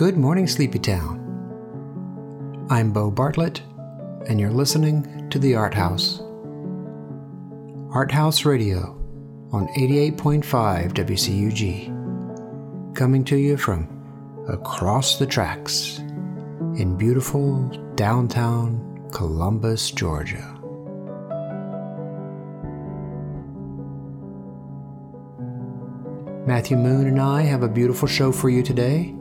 Good morning, Sleepy Town. I'm Bo Bartlett, and you're listening to The Art House. Art House Radio on 88.5 WCUG, coming to you from across the tracks in beautiful downtown Columbus, Georgia. Matthew Moon and I have a beautiful show for you today.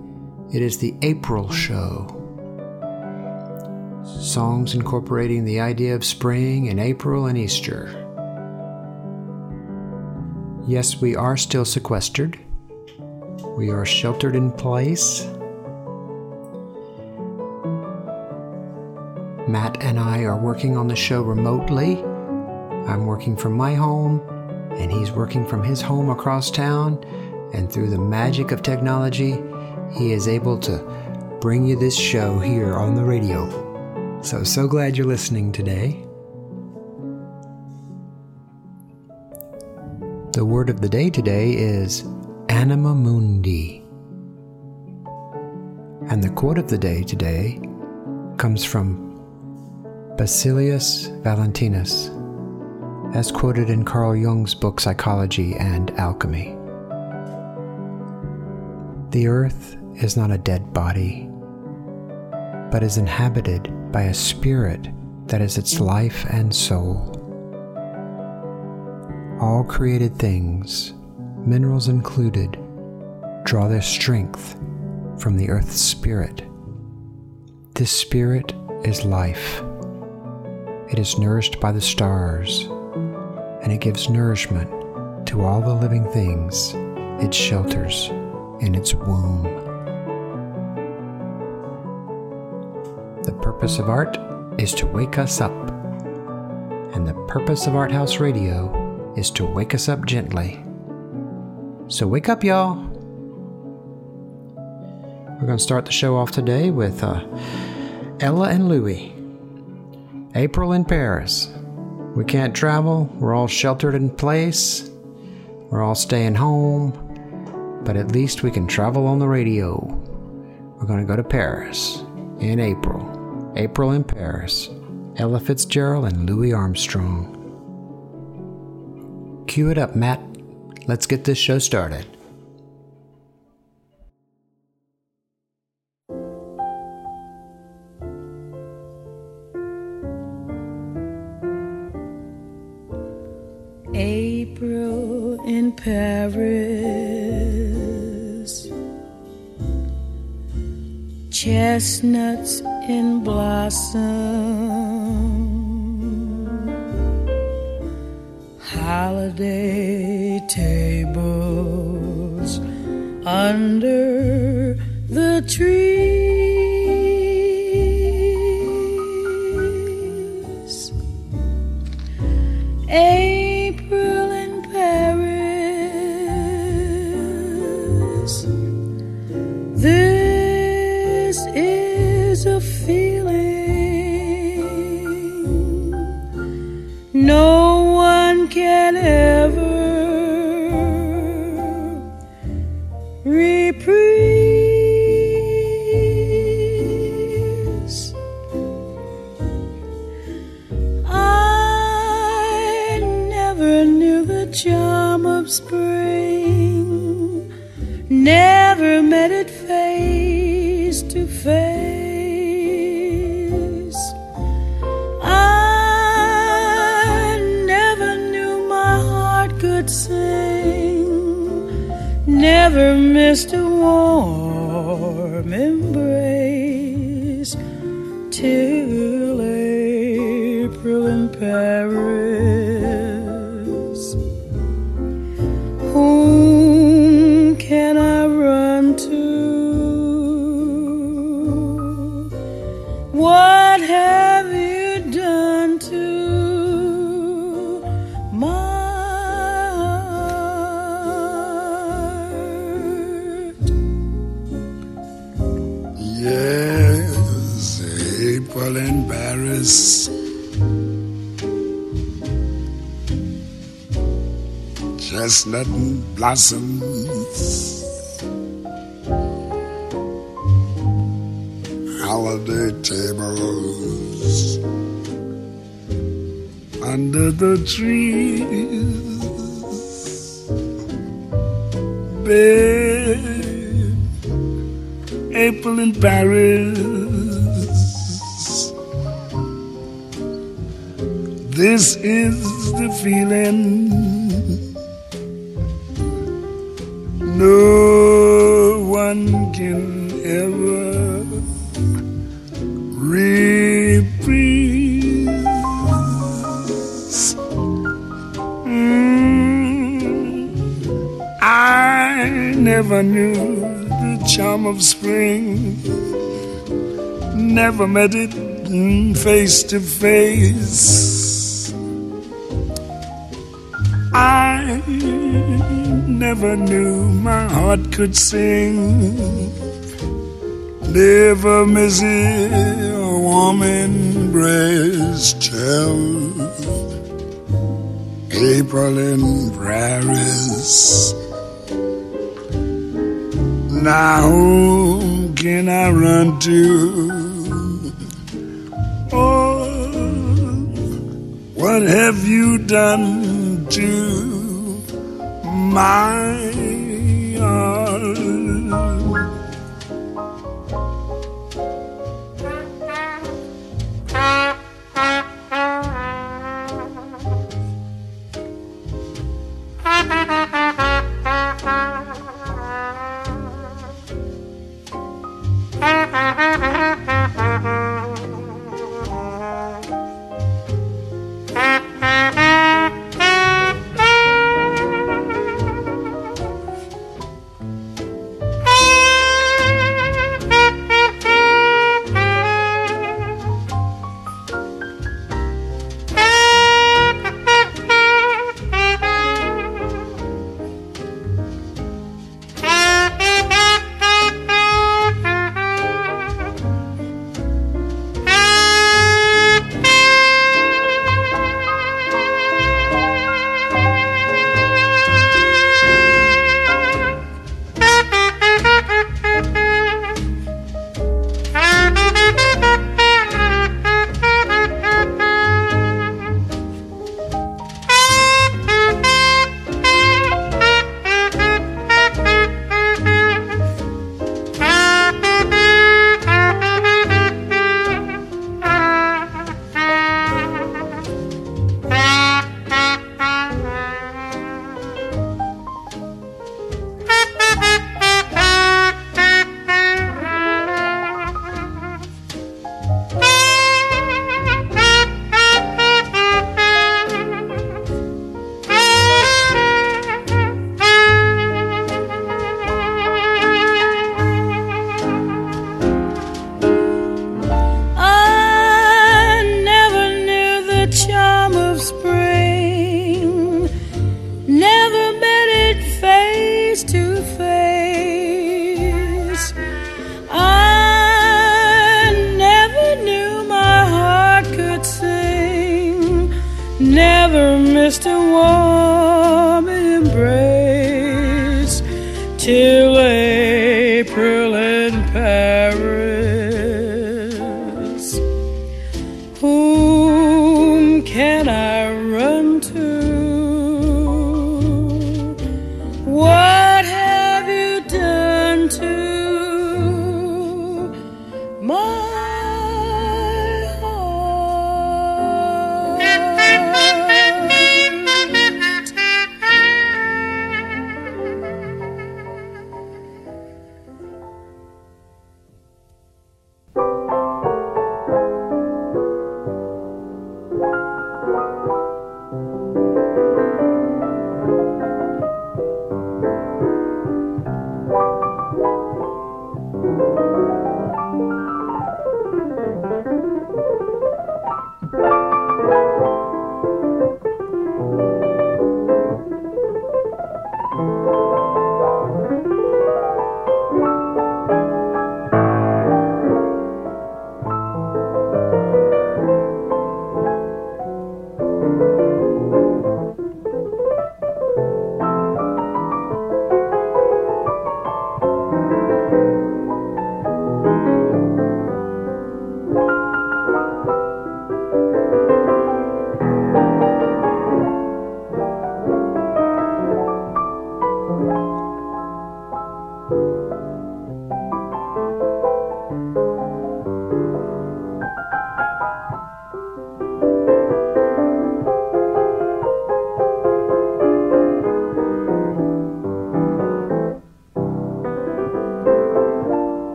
It is the April Show. Songs incorporating the idea of spring and April and Easter. Yes, we are still sequestered. We are sheltered in place. Matt and I are working on the show remotely. I'm working from my home, and he's working from his home across town. And through the magic of technology, he is able to bring you this show here on the radio. So, so glad you're listening today. The word of the day today is Anima Mundi. And the quote of the day today comes from Basilius Valentinus, as quoted in Carl Jung's book Psychology and Alchemy. The earth is not a dead body, but is inhabited by a spirit that is its life and soul. All created things, minerals included, draw their strength from the earth's spirit. This spirit is life. It is nourished by the stars, and it gives nourishment to all the living things it shelters in its womb. Purpose of art is to wake us up, and the purpose of Art House Radio is to wake us up gently. So wake up, y'all. We're going to start the show off today with uh, Ella and Louie. April in Paris. We can't travel. We're all sheltered in place. We're all staying home but at least we can travel on the radio. We're going to go to Paris in April. April in Paris. Ella Fitzgerald and Louis Armstrong. Cue it up, Matt. Let's get this show started. April in Paris, chestnuts in blossom, holiday tables under the trees. No one can ever reprise. I never knew the charm of spring, never never missed a warm chestnut blossoms. Holiday tables under the tree. Spring, never met it face to face. I never knew my heart could sing. Never miss it, a warm embrace till April in Paris. Now whom can I run to? Oh, what have you done to my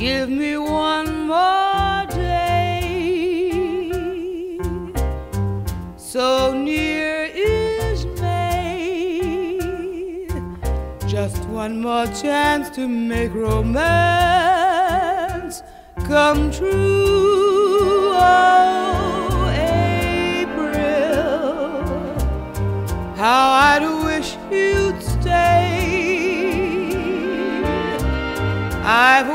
Give me one more day. So near is May. Just one more chance to make romance come true. Oh, April, how I'd wish you'd stay. I've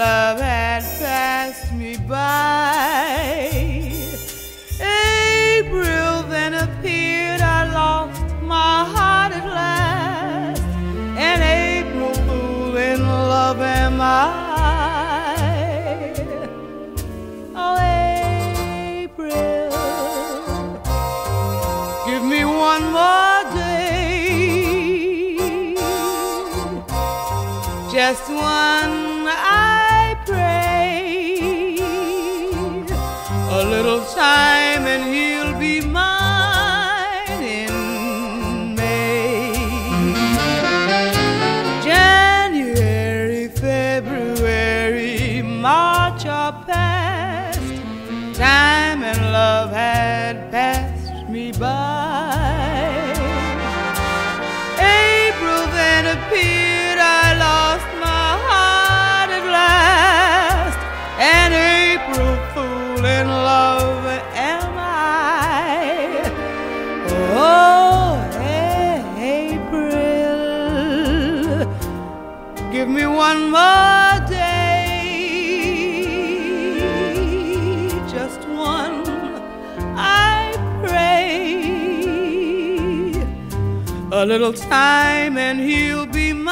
love had passed me by. April then appeared, I lost my heart at last. An April fool in love am I. Oh, April, give me one more day. Just one. Little time and he'll be mine.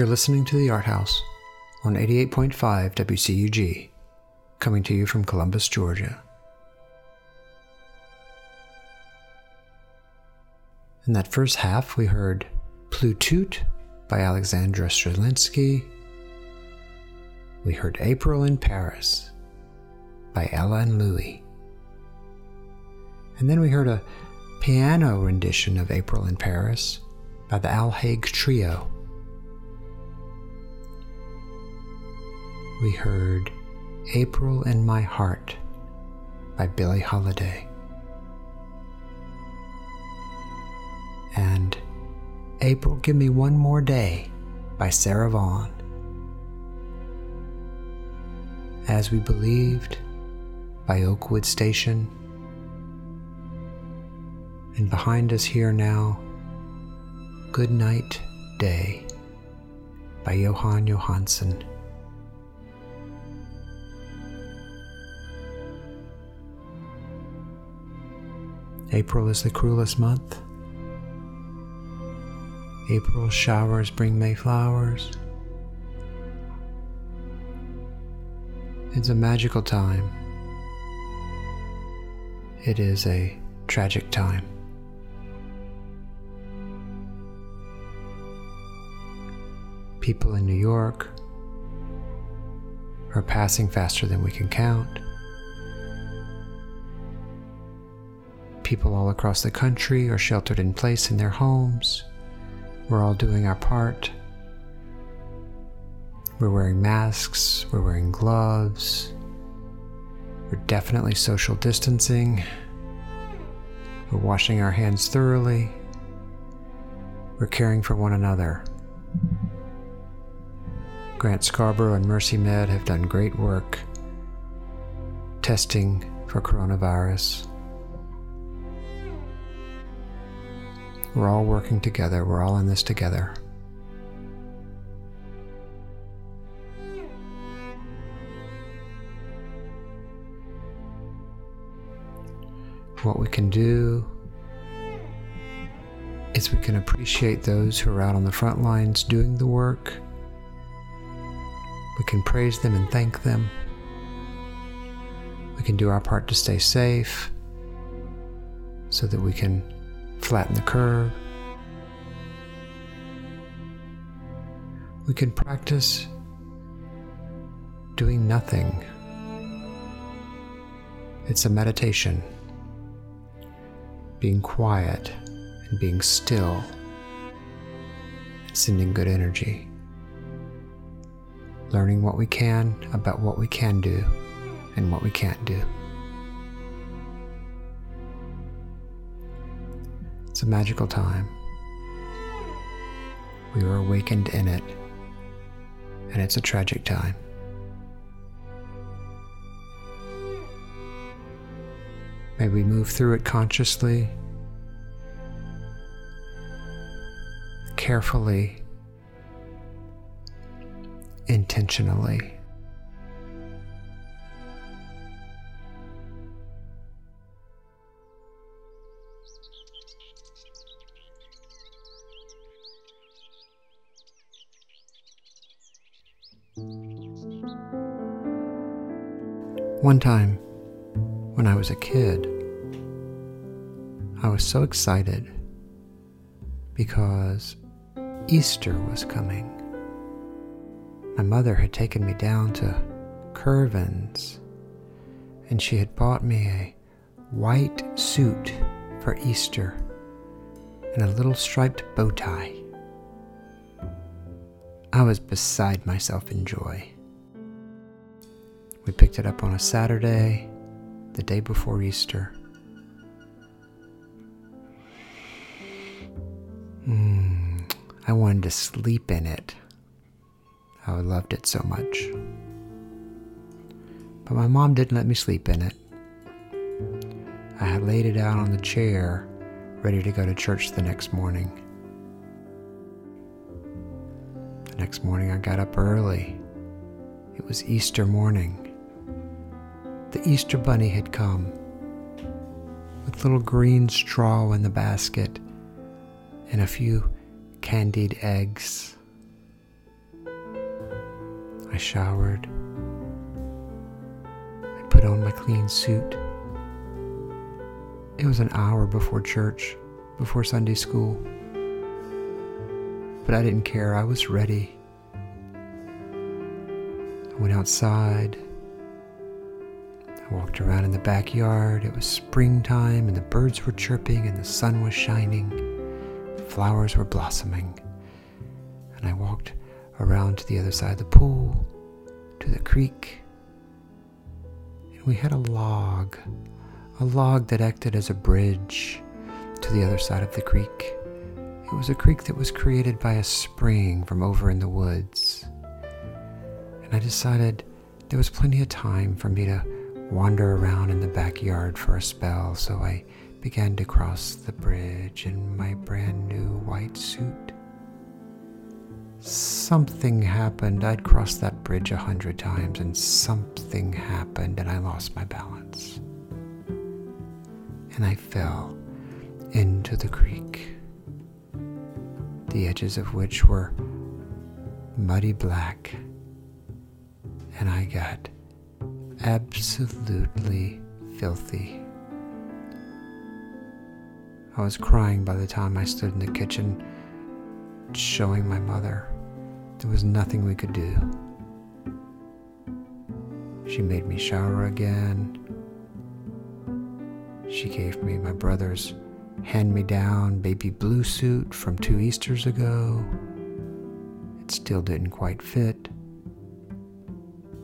You're listening to The Art House on 88.5 WCUG, coming to you from Columbus, Georgia. In that first half, we heard Plus tôt by Alexandra Strelinsky. We heard April in Paris by Ella and Louie. And then we heard a piano rendition of April in Paris by the Al Haig Trio. We heard April in My Heart by Billie Holiday. And April Give Me One More Day by Sarah Vaughan. As We Believed by Oakwood Station. And behind us here now, Good Night Day by Jóhann Jóhannsson. April is the cruelest month. April showers bring May flowers. It's a magical time. It is a tragic time. People in New York are passing faster than we can count. People all across the country are sheltered in place in their homes. We're all doing our part. We're wearing masks, we're wearing gloves, we're definitely social distancing, we're washing our hands thoroughly, we're caring for one another. Grant Scarborough and Mercy Med have done great work testing for coronavirus. We're all working together, we're all in this together. What we can do is we can appreciate those who are out on the front lines doing the work. We can praise them and thank them. We can do our part to stay safe so that we can flatten the curve. We can practice doing nothing. It's a meditation, being quiet and being still and sending good energy. Learning what we can about what we can do and what we can't do. It's a magical time. We were awakened in it, and it's a tragic time. May we move through it consciously, carefully, intentionally. One time, when I was a kid, I was so excited because Easter was coming. My mother had taken me down to Kirven's and she had bought me a white suit for Easter and a little striped bow tie. I was beside myself in joy. We picked it up on a Saturday, the day before Easter. Mm, I wanted to sleep in it. I loved it so much. But my mom didn't let me sleep in it. I had laid it out on the chair, ready to go to church the next morning. The next morning I got up early. It was Easter morning the Easter Bunny had come with little green straw in the basket and a few candied eggs. I showered. I put on my clean suit. It was an hour before church, before Sunday school. But I didn't care, I was ready. I went outside. Walked around in the backyard. It was springtime, and the birds were chirping, and the sun was shining. Flowers were blossoming. And I walked around to the other side of the pool, to the creek. And we had a log, a log that acted as a bridge to the other side of the creek. It was a creek that was created by a spring from over in the woods. And I decided there was plenty of time for me to wander around in the backyard for a spell, so I began to cross the bridge in my brand new white suit. Something happened. I'd crossed that bridge a hundred times, and something happened, and I lost my balance. And I fell into the creek, the edges of which were muddy black, and I got absolutely filthy. I was crying by the time I stood in the kitchen showing my mother there was nothing we could do. She made me shower again. She gave me my brother's hand me down baby blue suit from two Easters ago. It still didn't quite fit.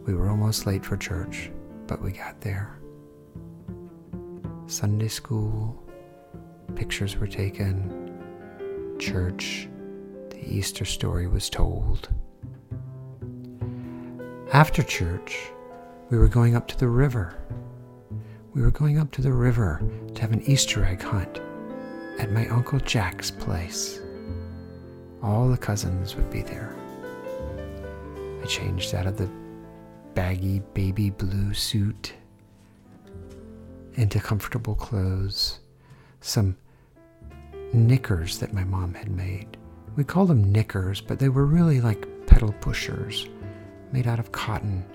We were almost late for church, but we got there. Sunday school, pictures were taken, church, the Easter story was told. After church, we were going up to the river. We were going up to the river to have an Easter egg hunt at my Uncle Jack's place. All the cousins would be there. I changed out of the baggy baby blue suit into comfortable clothes, some knickers that my mom had made. We called them knickers, but they were really like pedal pushers made out of cotton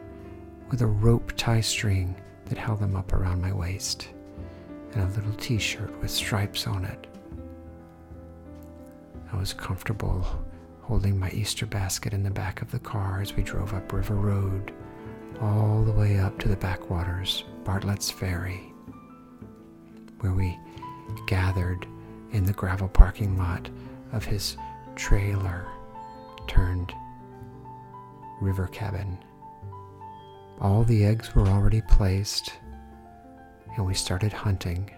with a rope tie string that held them up around my waist, and a little t shirt with stripes on it. I was comfortable holding my Easter basket in the back of the car as we drove up River Road all the way up to the backwaters, Bartlett's Ferry, where we gathered in the gravel parking lot of his trailer turned river cabin. All the eggs were already placed, and we started hunting.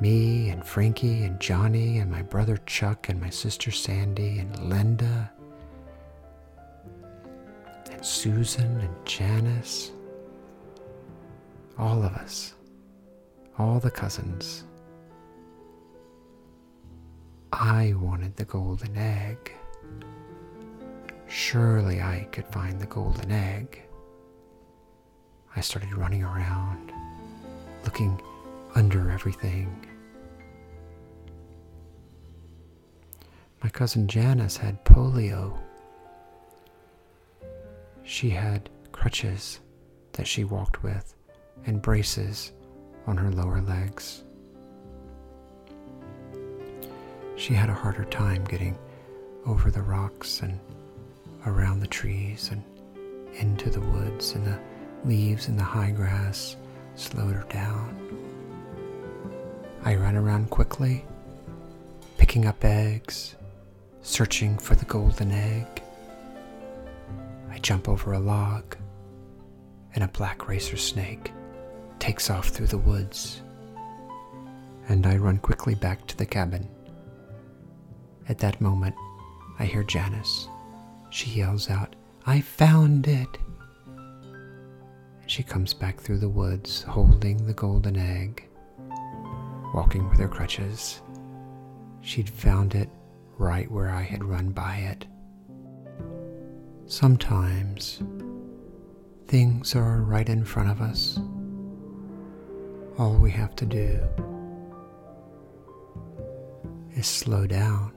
Me and Frankie and Johnny and my brother Chuck and my sister Sandy and Linda Susan and Janice. All of us, all the cousins. I wanted the golden egg. Surely I could find the golden egg. I started running around, looking under everything. My cousin Janice had polio. She had crutches that she walked with and braces on her lower legs. She had a harder time getting over the rocks and around the trees and into the woods, and the leaves and the high grass slowed her down. I ran around quickly, picking up eggs, searching for the golden egg. I jump over a log, and a black racer snake takes off through the woods, and I run quickly back to the cabin. At that moment, I hear Janice. She yells out, I found it! And she comes back through the woods holding the golden egg, walking with her crutches. She'd found it right where I had run by it. Sometimes things are right in front of us. All we have to do is slow down.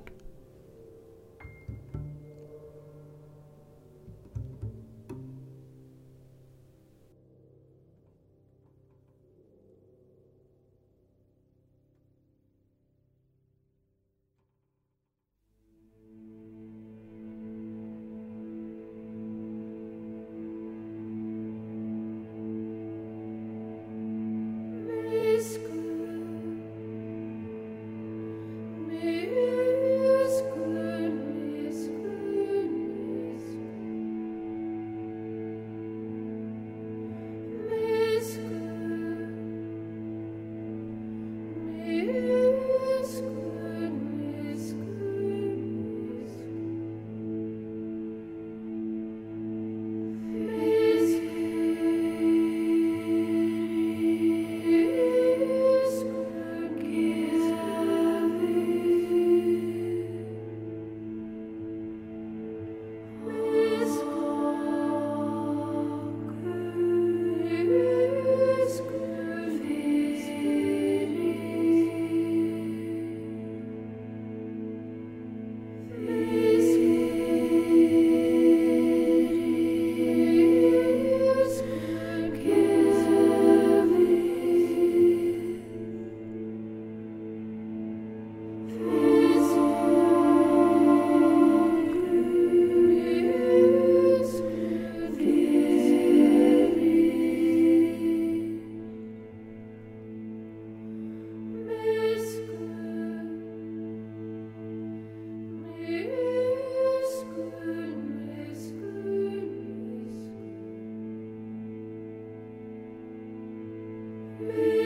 me.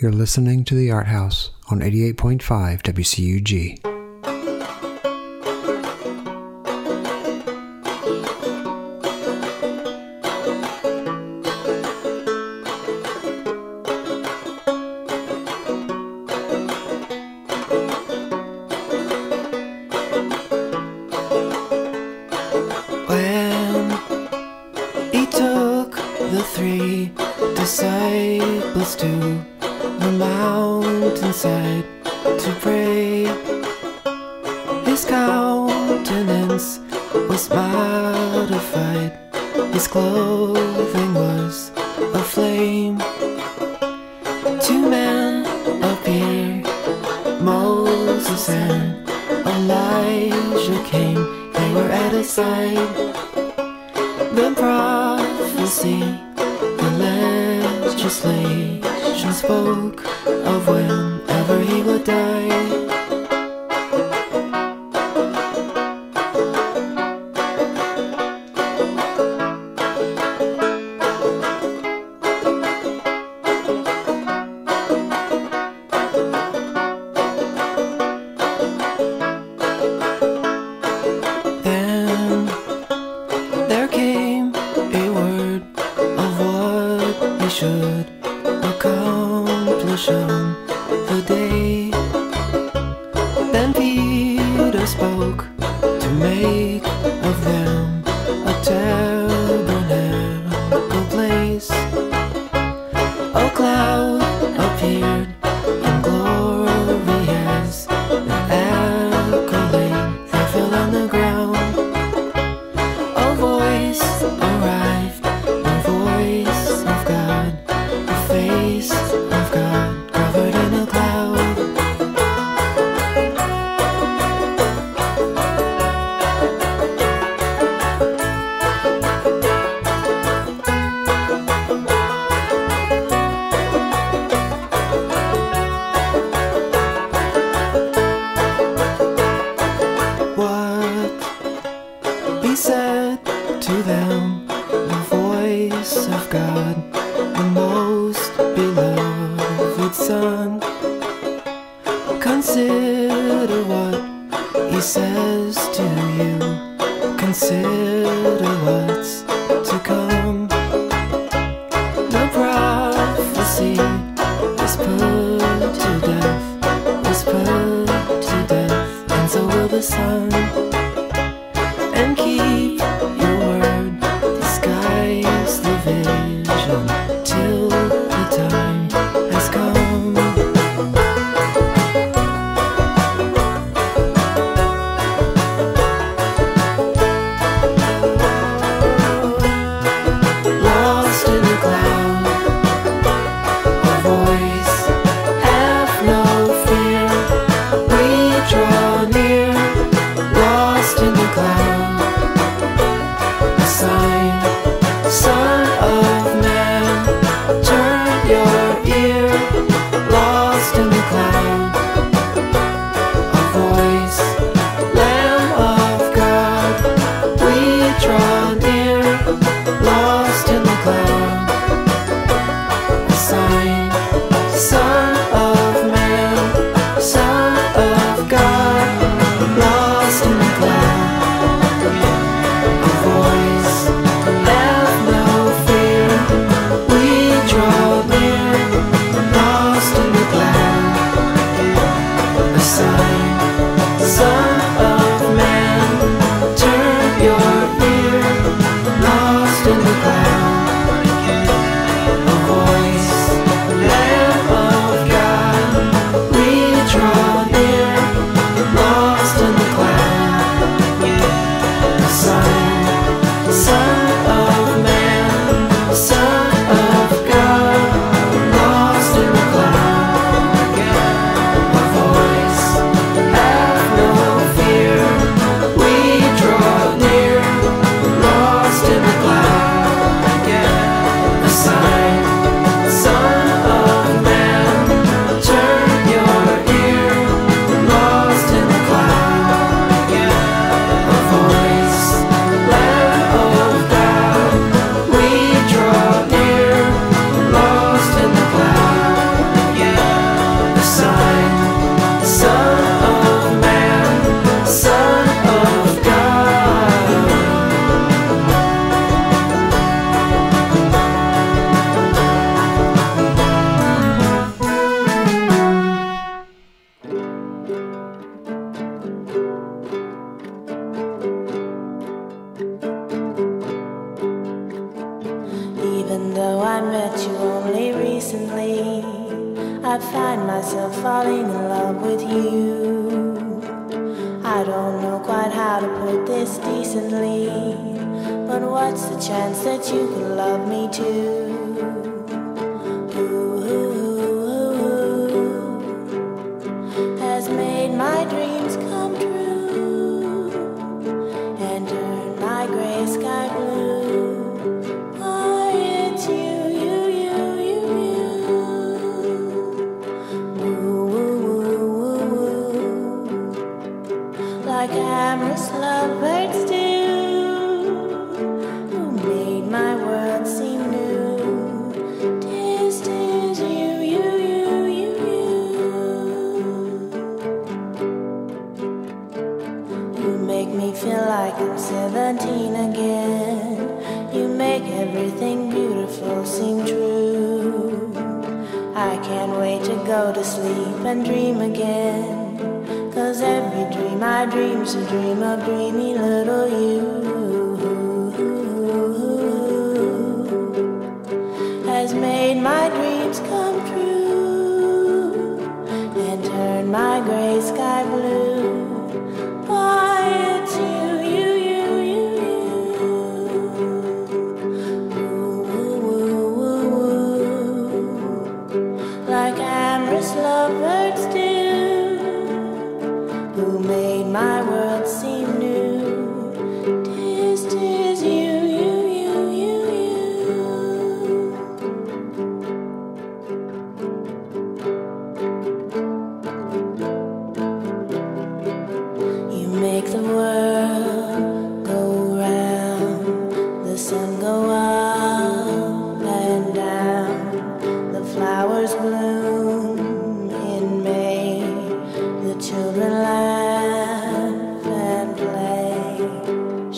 You're listening to The Art House on 88.5 WCUG.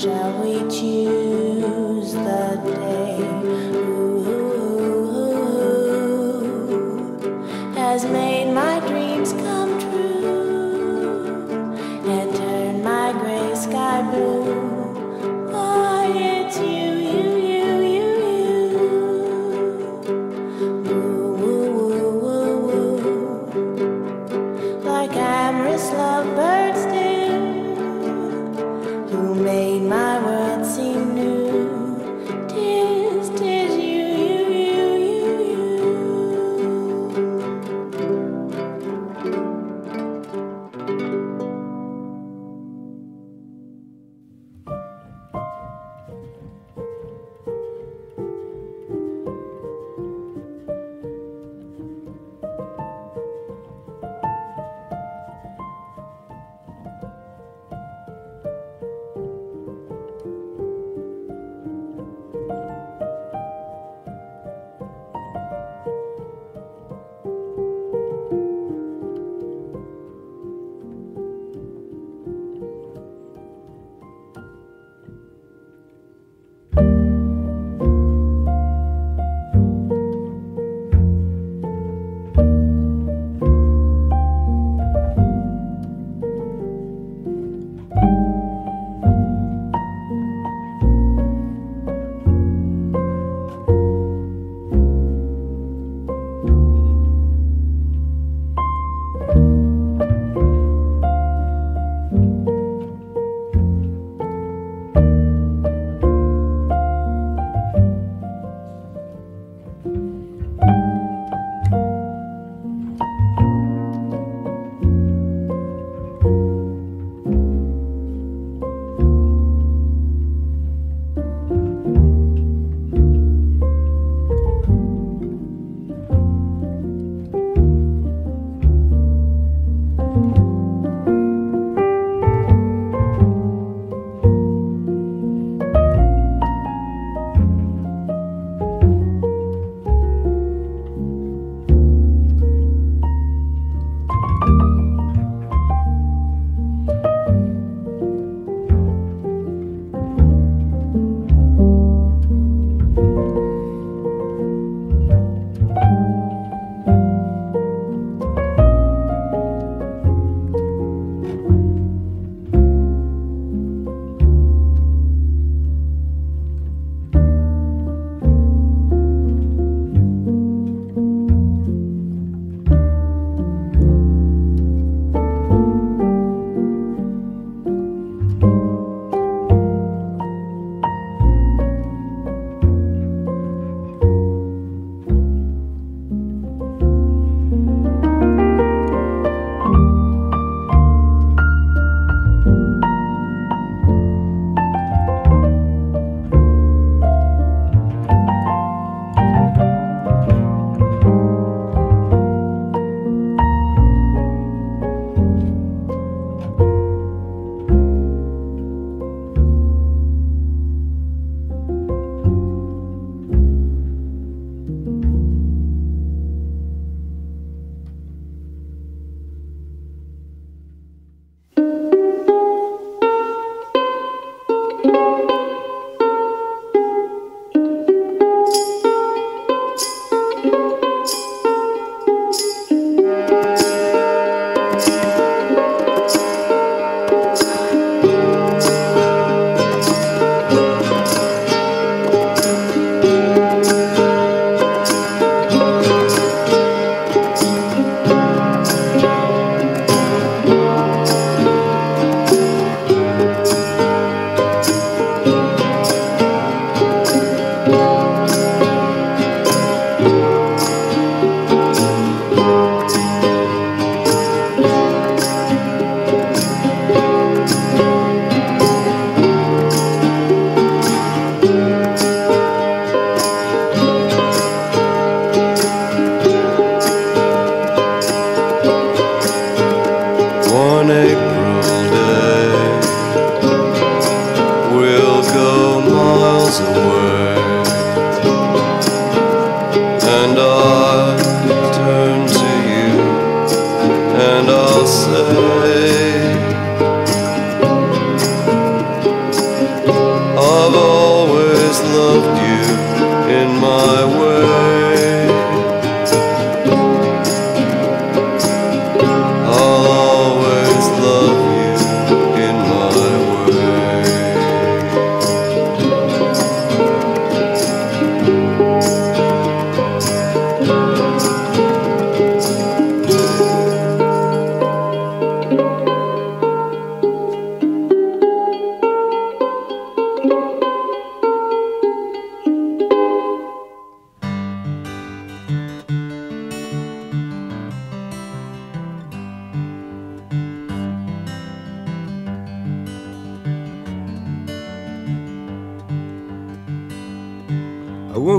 Shall we choose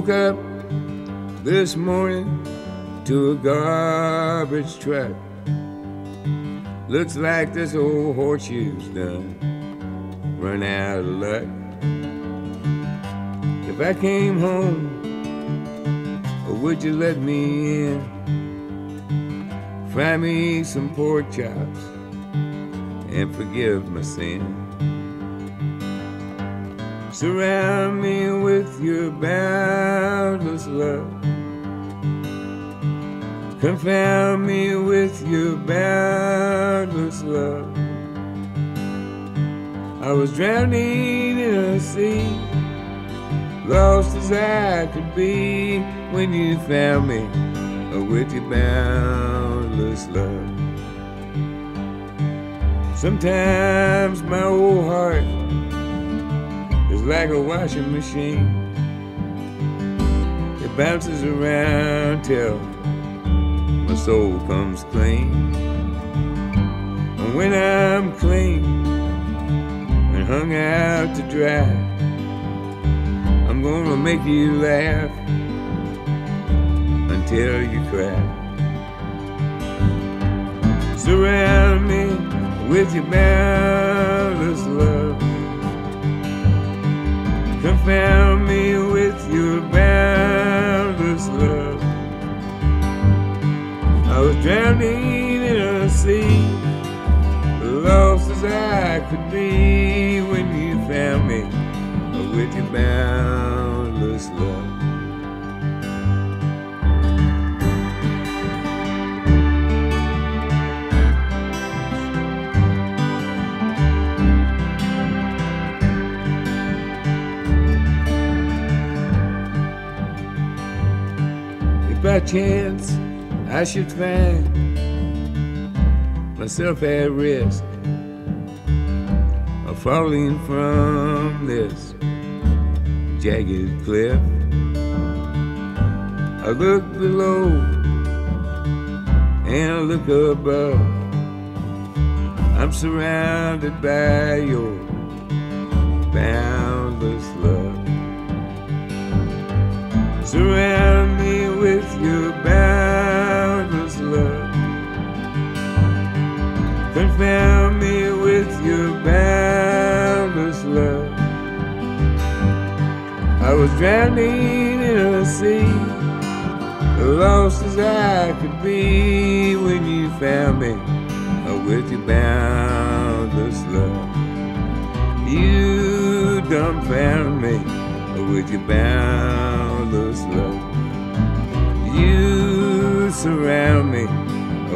woke up this morning to a garbage truck. Looks like this old horseshoe's done run out of luck. If I came home, or would you let me in? Fry me some pork chops and forgive my sin. Surround me with your boundless love. Confound me with your boundless love. I was drowning in a sea, lost as I could be when you found me with your boundless love. Sometimes my old heart like a washing machine. It bounces around till my soul comes clean. And when I'm clean and hung out to dry, I'm gonna make you laugh until you cry. Surround me with your boundless love. Confound me with your boundless love. I was drowning in a sea, lost as I could be when you found me with your boundless love. Chance I should find myself at risk of falling from this jagged cliff, I look below and I look above. I'm surrounded by your boundless love. Surround me with your boundless love. Confound me with your boundless love. I was drowning in a sea, lost as I could be when you found me uh, with your boundless love. You dumbfound me uh, with your boundless love. Surround me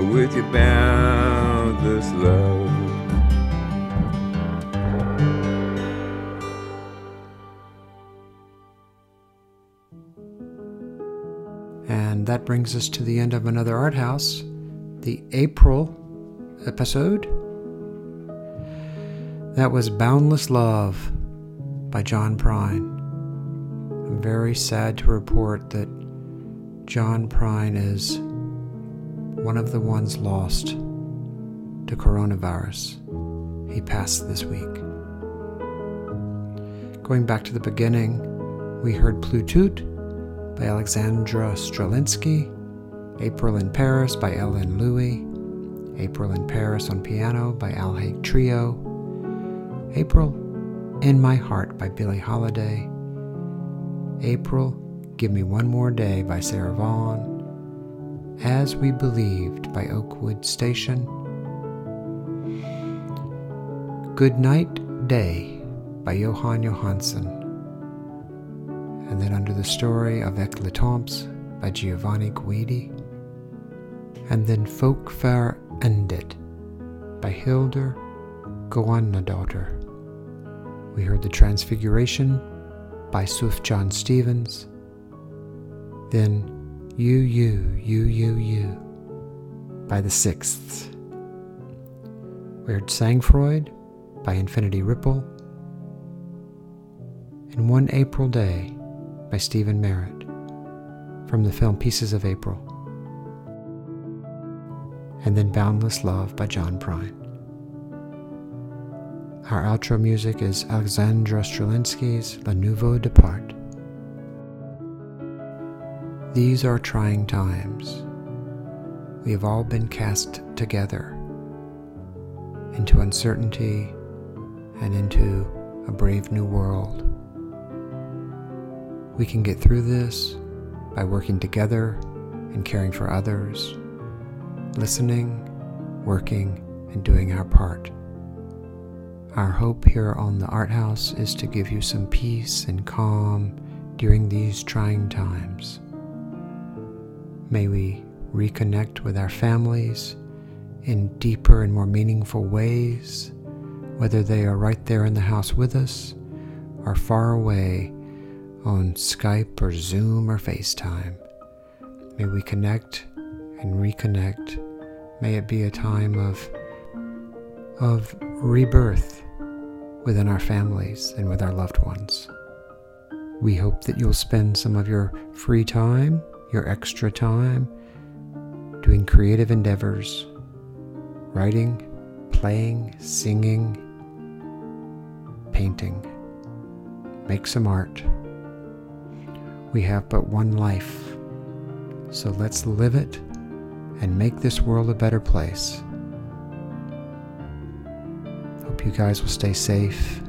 with your boundless love. And that brings us to the end of another art house, the April episode. That was Boundless Love by John Prine. I'm very sad to report that John Prine is one of the ones lost to coronavirus. He passed this week. Going back to the beginning, we heard Plus tôt by Alexandra Streliski, April in Paris by Ellen Louie, April in Paris on piano by Al Haig Trio, April in My Heart by Billie Holiday, April Give Me One More Day by Sarah Vaughan, As We Believed by Oakwood Station, Good Night Day by Jóhann Jóhannsson. And then under the story of le Temps by Giovanni Guidi. And then Fólk fær andlit by Hildur Guðnadóttir. We heard The Transfiguration by Sufjan Stevens. Then You, You, You, You, You by The Sixths. Weird heard Sangfroid by Infinity Ripple. And One April Day by Stephin Merritt from the film Pieces of April. And then Boundless Love by John Prine. Our outro music is Alexandra Streliski's Le Nouveau Depart. These are trying times. We have all been cast together into uncertainty and into a brave new world. We can get through this by working together and caring for others, listening, working, and doing our part. Our hope here on the Art House is to give you some peace and calm during these trying times. May we reconnect with our families in deeper and more meaningful ways, whether they are right there in the house with us or far away on Skype or Zoom or FaceTime. May we connect and reconnect. May it be a time of, of rebirth within our families and with our loved ones. We hope that you'll spend some of your free time, your extra time, doing creative endeavors, writing, playing, singing, painting. Make some art. We have but one life, so let's live it and make this world a better place. Hope you guys will stay safe.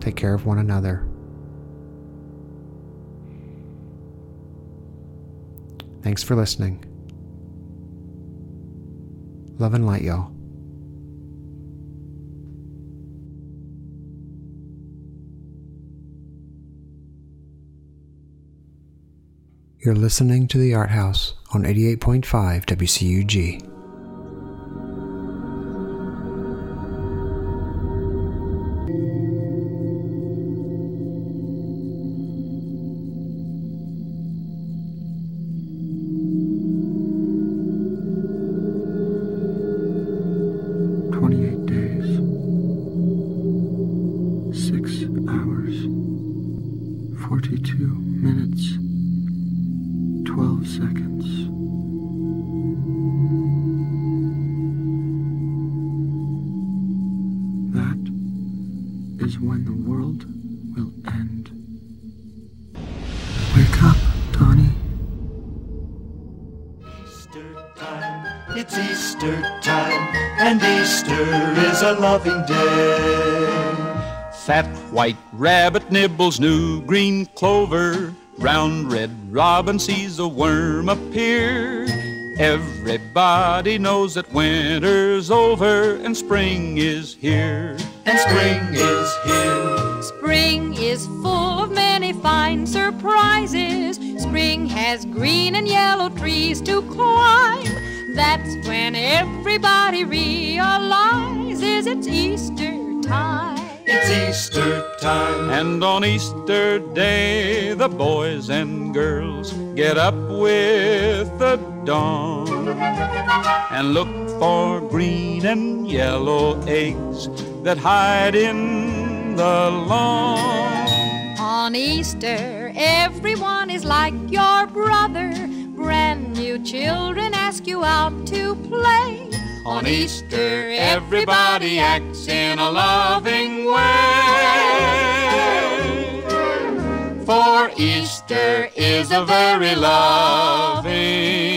Take care of one another. Thanks for listening. Love and light, y'all. You're listening to The Art House on 88.5 WCUG. 42 minutes, 12 seconds. That is when the world will end. Wake up, Donnie. Easter time, it's Easter time, and Easter is a loving day. Fat white rabbit nibbles new green clover. Round red robin sees a worm appear. Everybody knows that winter's over and spring is here. And spring is here. Spring is full of many fine surprises. Spring has green and yellow trees to climb. That's when everybody realizes it's Easter time. It's Easter time. And on Easter Day, the boys and girls get up with the dawn and look for green and yellow eggs that hide in the lawn. On Easter, everyone is like your brother. Brand new children ask you out to play. On Easter, everybody acts in a loving way. For Easter is a very loving